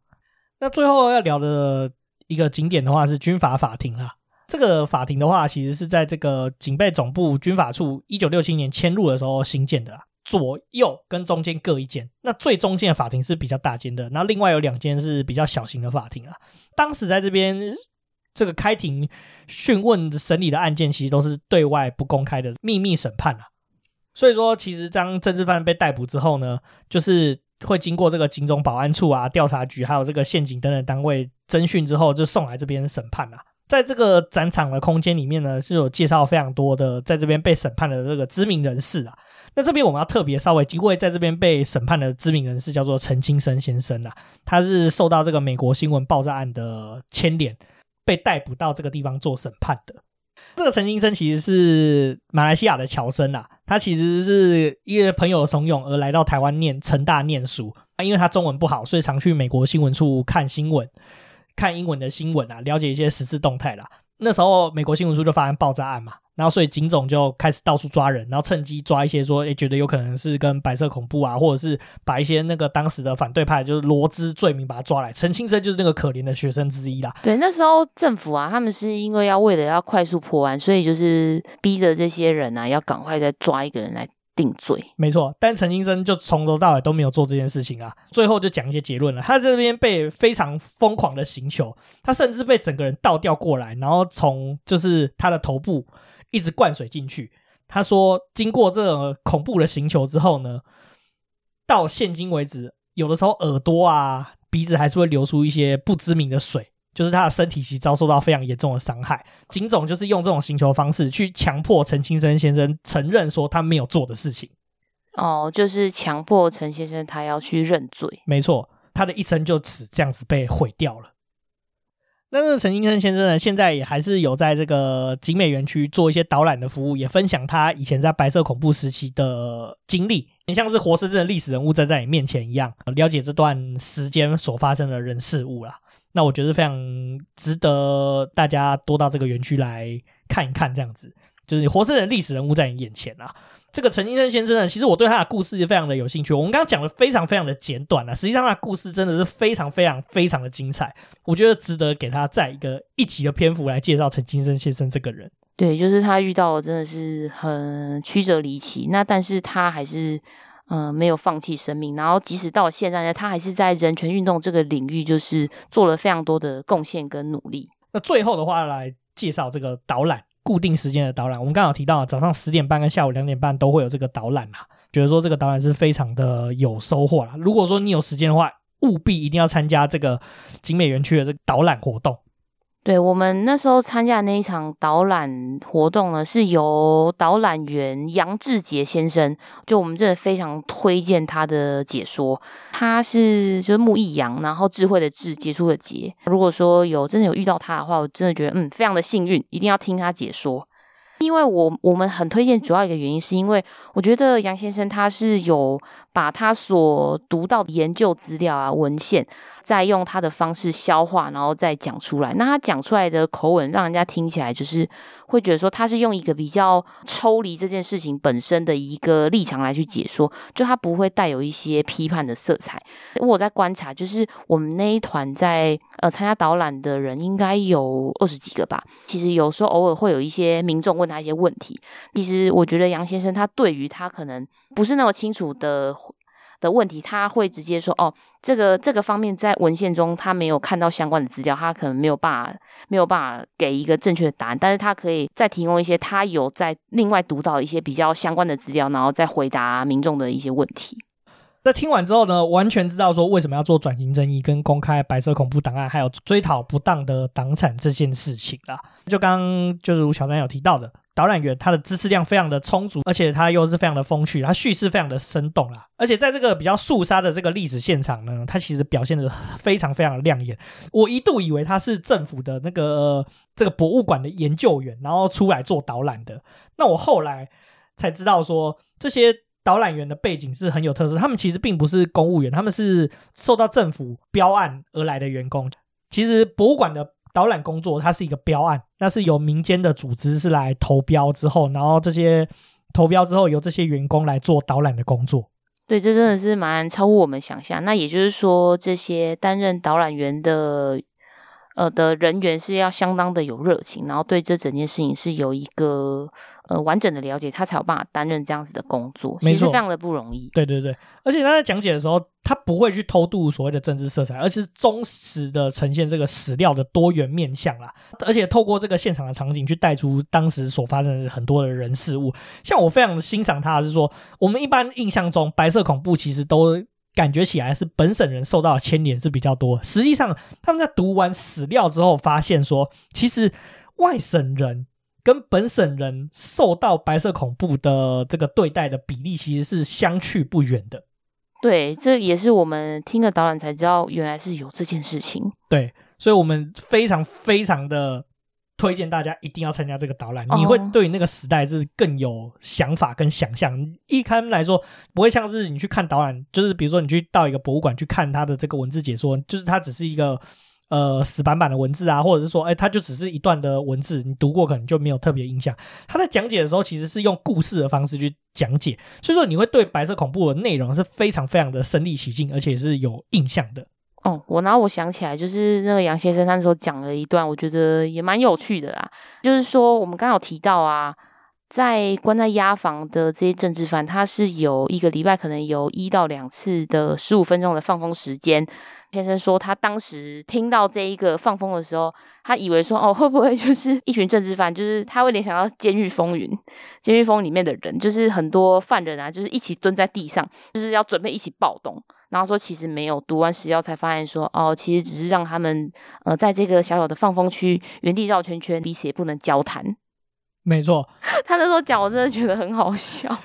那最后要聊的一个景点的话是军法法庭啦。这个法庭的话，其实是在这个警备总部军法处一九六七年迁入的时候新建的啦。左右跟中间各一间，那最中间的法庭是比较大间的，那另外有两间是比较小型的法庭啊。当时在这边这个开庭讯问审理的案件，其实都是对外不公开的秘密审判啊。所以说，其实当政治犯被逮捕之后呢，就是会经过这个警总保安处啊、调查局，还有这个县警等等单位侦讯之后，就送来这边审判啊。在这个展场的空间里面呢，是有介绍非常多的在这边被审判的这个知名人士啊。那这边我们要特别稍微机会，在这边被审判的知名人士叫做陈清生先生啊，他是受到这个美国新闻爆炸案的牵连，被逮捕到这个地方做审判的。这个陈金生其实是马来西亚的侨生啊，他其实是因为朋友怂恿而来到台湾念成大念书啊，因为他中文不好，所以常去美国新闻处看新闻，看英文的新闻啊，了解一些时事动态啦。那时候美国新闻处就发生爆炸案嘛。然后，所以警总就开始到处抓人，然后趁机抓一些说，诶，觉得有可能是跟白色恐怖啊，或者是把一些那个当时的反对派，就是罗织罪名把他抓来。陈清生就是那个可怜的学生之一啦。对，那时候政府啊，他们是因为要为了要快速破案，所以就是逼着这些人啊，要赶快再抓一个人来定罪。没错，但陈清生就从头到尾都没有做这件事情啊。最后就讲一些结论了，他这边被非常疯狂的刑求，他甚至被整个人倒吊过来，然后从就是他的头部。一直灌水进去。他说，经过这种恐怖的刑求之后呢，到现今为止，有的时候耳朵啊、鼻子还是会流出一些不知名的水，就是他的身体其实遭受到非常严重的伤害。警总就是用这种刑求方式去强迫陈清生先生承认说他没有做的事情。哦，就是强迫陈先生他要去认罪。没错，他的一生就此这样子被毁掉了。那个陈清生先生呢，现在也还是有在这个景美园区做一些导览的服务，也分享他以前在白色恐怖时期的经历，很像是活生生的历史人物站在你面前一样，了解这段时间所发生的人事物啦。那我觉得非常值得大家多到这个园区来看一看，这样子就是活生生的历史人物在你眼前啊。这个陈金生先生呢，其实我对他的故事也非常的有兴趣。我们刚刚讲的非常非常的简短了，实际上他的故事真的是非常非常非常的精彩。我觉得值得给他再一个一集的篇幅来介绍陈金生先生这个人。对，就是他遇到的真的是很曲折离奇，那但是他还是嗯、呃、没有放弃生命，然后即使到现在呢，他还是在人权运动这个领域就是做了非常多的贡献跟努力。那最后的话来介绍这个导览。固定时间的导览，我们刚好提到早上十点半跟下午两点半都会有这个导览啦。觉得说这个导览是非常的有收获啦。如果说你有时间的话，务必一定要参加这个景美园区的这个导览活动。对，我们那时候参加的那一场导览活动呢，是由导览员杨志杰先生，就我们真的非常推荐他的解说。他是就是木易阳，然后智慧的智，杰出的杰。如果说有真的有遇到他的话，我真的觉得嗯，非常的幸运，一定要听他解说。因为我我们很推荐，主要一个原因是因为我觉得杨先生他是有把他所读到的研究资料啊文献，再用他的方式消化，然后再讲出来。那他讲出来的口吻，让人家听起来就是会觉得说他是用一个比较抽离这件事情本身的一个立场来去解说，就他不会带有一些批判的色彩。我在观察，就是我们那一团在呃参加导览的人应该有二十几个吧。其实有时候偶尔会有一些民众问他一些问题，其实我觉得杨先生他对于他可能不是那么清楚的。的问题，他会直接说：“哦，这个这个方面在文献中他没有看到相关的资料，他可能没有办法没有办法给一个正确的答案。但是他可以再提供一些他有在另外读到一些比较相关的资料，然后再回答民众的一些问题。”那听完之后呢，完全知道说为什么要做转型正义跟公开白色恐怖档案，还有追讨不当的党产这件事情啦。就刚就是如小丹有提到的。导览员他的知识量非常的充足，而且他又是非常的风趣，他叙事非常的生动啦。而且在这个比较肃杀的这个历史现场呢，他其实表现的非常非常的亮眼。我一度以为他是政府的那个这个博物馆的研究员，然后出来做导览的。那我后来才知道说，这些导览员的背景是很有特色，他们其实并不是公务员，他们是受到政府标案而来的员工。其实博物馆的。导览工作，它是一个标案，那是由民间的组织是来投标之后，然后这些投标之后由这些员工来做导览的工作。对，这真的是蛮超乎我们想象。那也就是说，这些担任导览员的呃的人员是要相当的有热情，然后对这整件事情是有一个。呃，完整的了解他才有办法担任这样子的工作，其实非常的不容易。对对对，而且他在讲解的时候，他不会去偷渡所谓的政治色彩，而是忠实的呈现这个史料的多元面向啦。而且透过这个现场的场景去带出当时所发生的很多的人事物。像我非常的欣赏他的是说，我们一般印象中白色恐怖其实都感觉起来是本省人受到的牵连是比较多，实际上他们在读完史料之后发现说，其实外省人。跟本省人受到白色恐怖的这个对待的比例其实是相去不远的。对，这也是我们听了导览才知道，原来是有这件事情。对，所以我们非常非常的推荐大家一定要参加这个导览，你会对那个时代是更有想法跟想象。一般来说，不会像是你去看导览，就是比如说你去到一个博物馆去看它的这个文字解说，就是它只是一个。呃，死板板的文字啊，或者是说，哎，它就只是一段的文字，你读过可能就没有特别印象。他在讲解的时候，其实是用故事的方式去讲解，所以说你会对白色恐怖的内容是非常非常的身临其境，而且是有印象的。哦，我然后我想起来，就是那个杨先生他那时候讲了一段，我觉得也蛮有趣的啦。就是说，我们刚好提到啊，在关在押房的这些政治犯，他是有一个礼拜可能有一到两次的十五分钟的放风时间。先生说，他当时听到这一个放风的时候，他以为说，哦，会不会就是一群政治犯？就是他会联想到《监狱风云》，《监狱风》里面的人，就是很多犯人啊，就是一起蹲在地上，就是要准备一起暴动。然后说，其实没有，读完史料才发现说，哦，其实只是让他们呃，在这个小小的放风区原地绕圈圈，彼此也不能交谈。<laughs> 没错，<laughs> 他那时候讲，我真的觉得很好笑。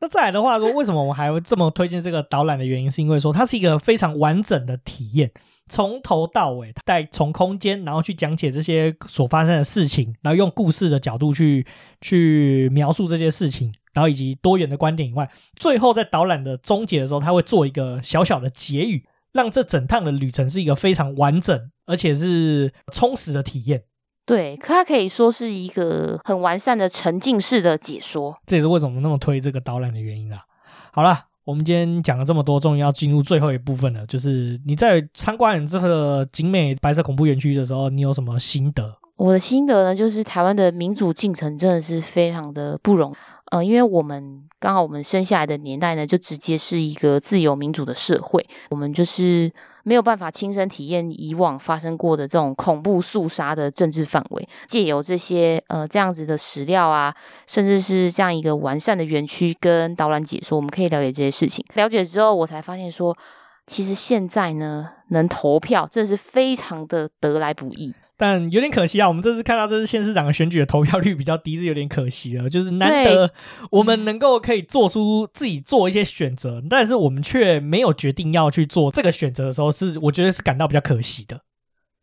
那再来的话说，为什么我还会这么推荐这个导览的原因，是因为说它是一个非常完整的体验，从头到尾，带从空间，然后去讲解这些所发生的事情，然后用故事的角度去去描述这些事情，然后以及多元的观点以外，最后在导览的终结的时候，他会做一个小小的结语，让这整趟的旅程是一个非常完整而且是充实的体验。对，可它可以说是一个很完善的沉浸式的解说，这也是为什么那么推这个导览的原因啦。好了，我们今天讲了这么多，终于要进入最后一部分了，就是你在参观这个景美白色恐怖园区的时候，你有什么心得？我的心得呢，就是台湾的民主进程真的是非常的不容易，呃，因为我们刚好我们生下来的年代呢，就直接是一个自由民主的社会，我们就是。没有办法亲身体验以往发生过的这种恐怖肃杀的政治范围，借由这些呃这样子的史料啊，甚至是这样一个完善的园区跟导览解说，我们可以了解这些事情。了解之后，我才发现说，其实现在呢，能投票，真的是非常的得来不易。但有点可惜啊，我们这次看到这次县市长的选举的投票率比较低，是有点可惜了。就是难得我们能够可以做出自己做一些选择，但是我们却没有决定要去做这个选择的时候，是我觉得是感到比较可惜的。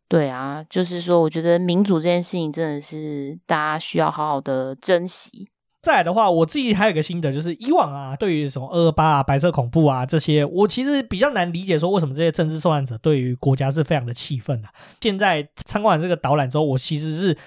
对啊，就是说，我觉得民主这件事情真的是大家需要好好的珍惜。再来的话，我自己还有个心得，就是以往啊，对于什么二二八啊、白色恐怖啊这些，我其实比较难理解，说为什么这些政治受难者对于国家是非常的气愤啊。现在参观完这个导览之后，我其实是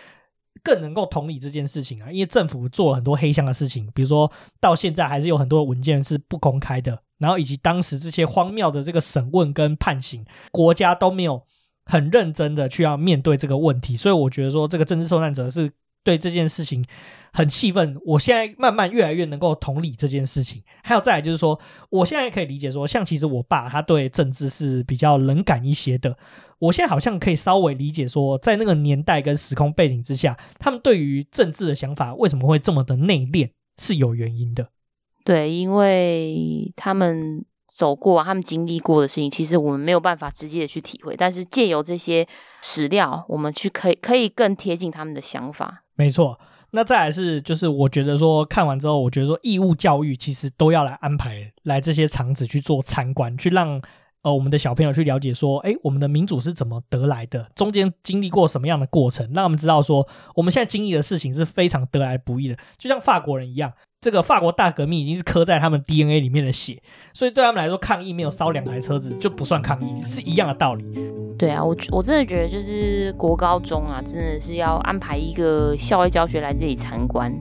更能够同理这件事情啊，因为政府做了很多黑箱的事情，比如说到现在还是有很多文件是不公开的，然后以及当时这些荒谬的这个审问跟判刑，国家都没有很认真的去要面对这个问题，所以我觉得说这个政治受难者是。对这件事情很气愤，我现在慢慢越来越能够同理这件事情。还有再来就是说，我现在可以理解说，像其实我爸他对政治是比较冷感一些的。我现在好像可以稍微理解说，在那个年代跟时空背景之下，他们对于政治的想法为什么会这么的内敛，是有原因的。对，因为他们走过、他们经历过的事情，其实我们没有办法直接的去体会。但是借由这些史料，我们去可以可以更贴近他们的想法。没错，那再来是就是我觉得说看完之后，我觉得说义务教育其实都要来安排来这些场子去做参观，去让呃我们的小朋友去了解说，诶，我们的民主是怎么得来的，中间经历过什么样的过程，让我们知道说我们现在经历的事情是非常得来不易的，就像法国人一样。这个法国大革命已经是刻在他们 DNA 里面的血，所以对他们来说，抗议没有烧两台车子就不算抗议，是一样的道理。对啊，我我真的觉得就是国高中啊，真的是要安排一个校外教学来这里参观。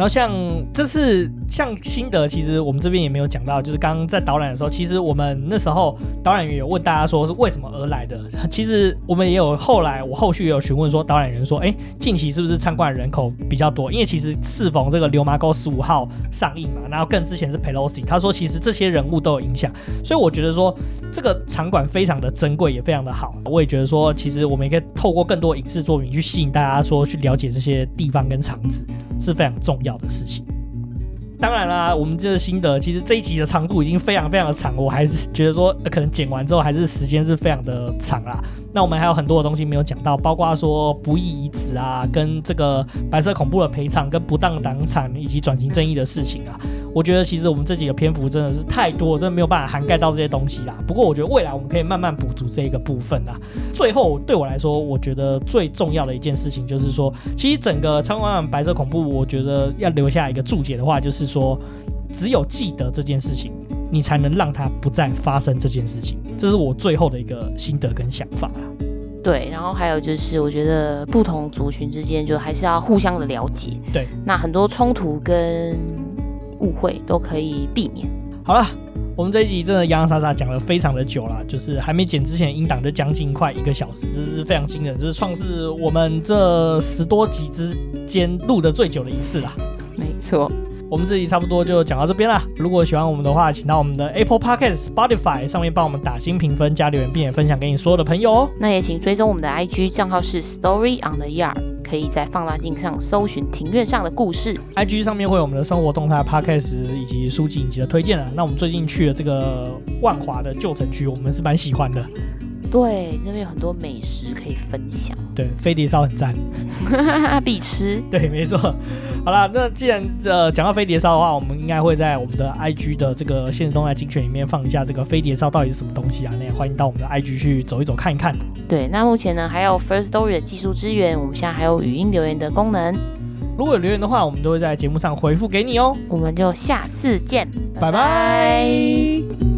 然后像这次像心得，其实我们这边也没有讲到，就是刚刚在导览的时候，其实我们那时候导览员有问大家说是为什么而来的。其实我们也有后来我后续也有询问说导览员说，哎，近期是不是参观人口比较多？因为其实适逢这个《流麻沟十五号》上映嘛，然后更之前是 Pelosi，他说其实这些人物都有影响，所以我觉得说这个场馆非常的珍贵，也非常的好。我也觉得说，其实我们也可以透过更多影视作品去吸引大家说去了解这些地方跟场址是非常重要的事情。当然啦，我们这个心得，其实这一集的长度已经非常非常的长，我还是觉得说，可能剪完之后还是时间是非常的长啦。那我们还有很多的东西没有讲到，包括说不义遗址啊，跟这个白色恐怖的赔偿，跟不当党产以及转型正义的事情啊。我觉得其实我们这几个篇幅真的是太多，真的没有办法涵盖到这些东西啦。不过我觉得未来我们可以慢慢补足这一个部分啦。最后对我来说，我觉得最重要的一件事情就是说，其实整个参观完白色恐怖，我觉得要留下一个注解的话，就是。说只有记得这件事情，你才能让它不再发生这件事情。这是我最后的一个心得跟想法啦。对，然后还有就是，我觉得不同族群之间就还是要互相的了解。对，那很多冲突跟误会都可以避免。好了，我们这一集真的洋洋洒洒讲了非常的久了，就是还没剪之前音档就将近快一个小时，这是非常惊人，这是创世我们这十多集之间录的最久的一次了。没错。我们这集差不多就讲到这边了。如果喜欢我们的话，请到我们的 Apple Podcast、Spotify 上面帮我们打新评分、加留言，并且分享给你所有的朋友哦。那也请追踪我们的 IG 账号是 Story on the Yard，可以在放大镜上搜寻庭院上的故事。IG 上面会有我们的生活动态、Podcast 以及书籍影集的推荐了。那我们最近去了这个万华的旧城区，我们是蛮喜欢的。对，那边有很多美食可以分享。对，飞碟烧很赞，<laughs> 必吃。<laughs> 对，没错。好了，那既然呃讲到飞碟烧的话，我们应该会在我们的 IG 的这个限时动态精选里面放一下这个飞碟烧到底是什么东西啊？那也欢迎到我们的 IG 去走一走看一看。对，那目前呢还有 First Story 的技术支援，我们现在还有语音留言的功能。如果有留言的话，我们都会在节目上回复给你哦。我们就下次见，拜拜。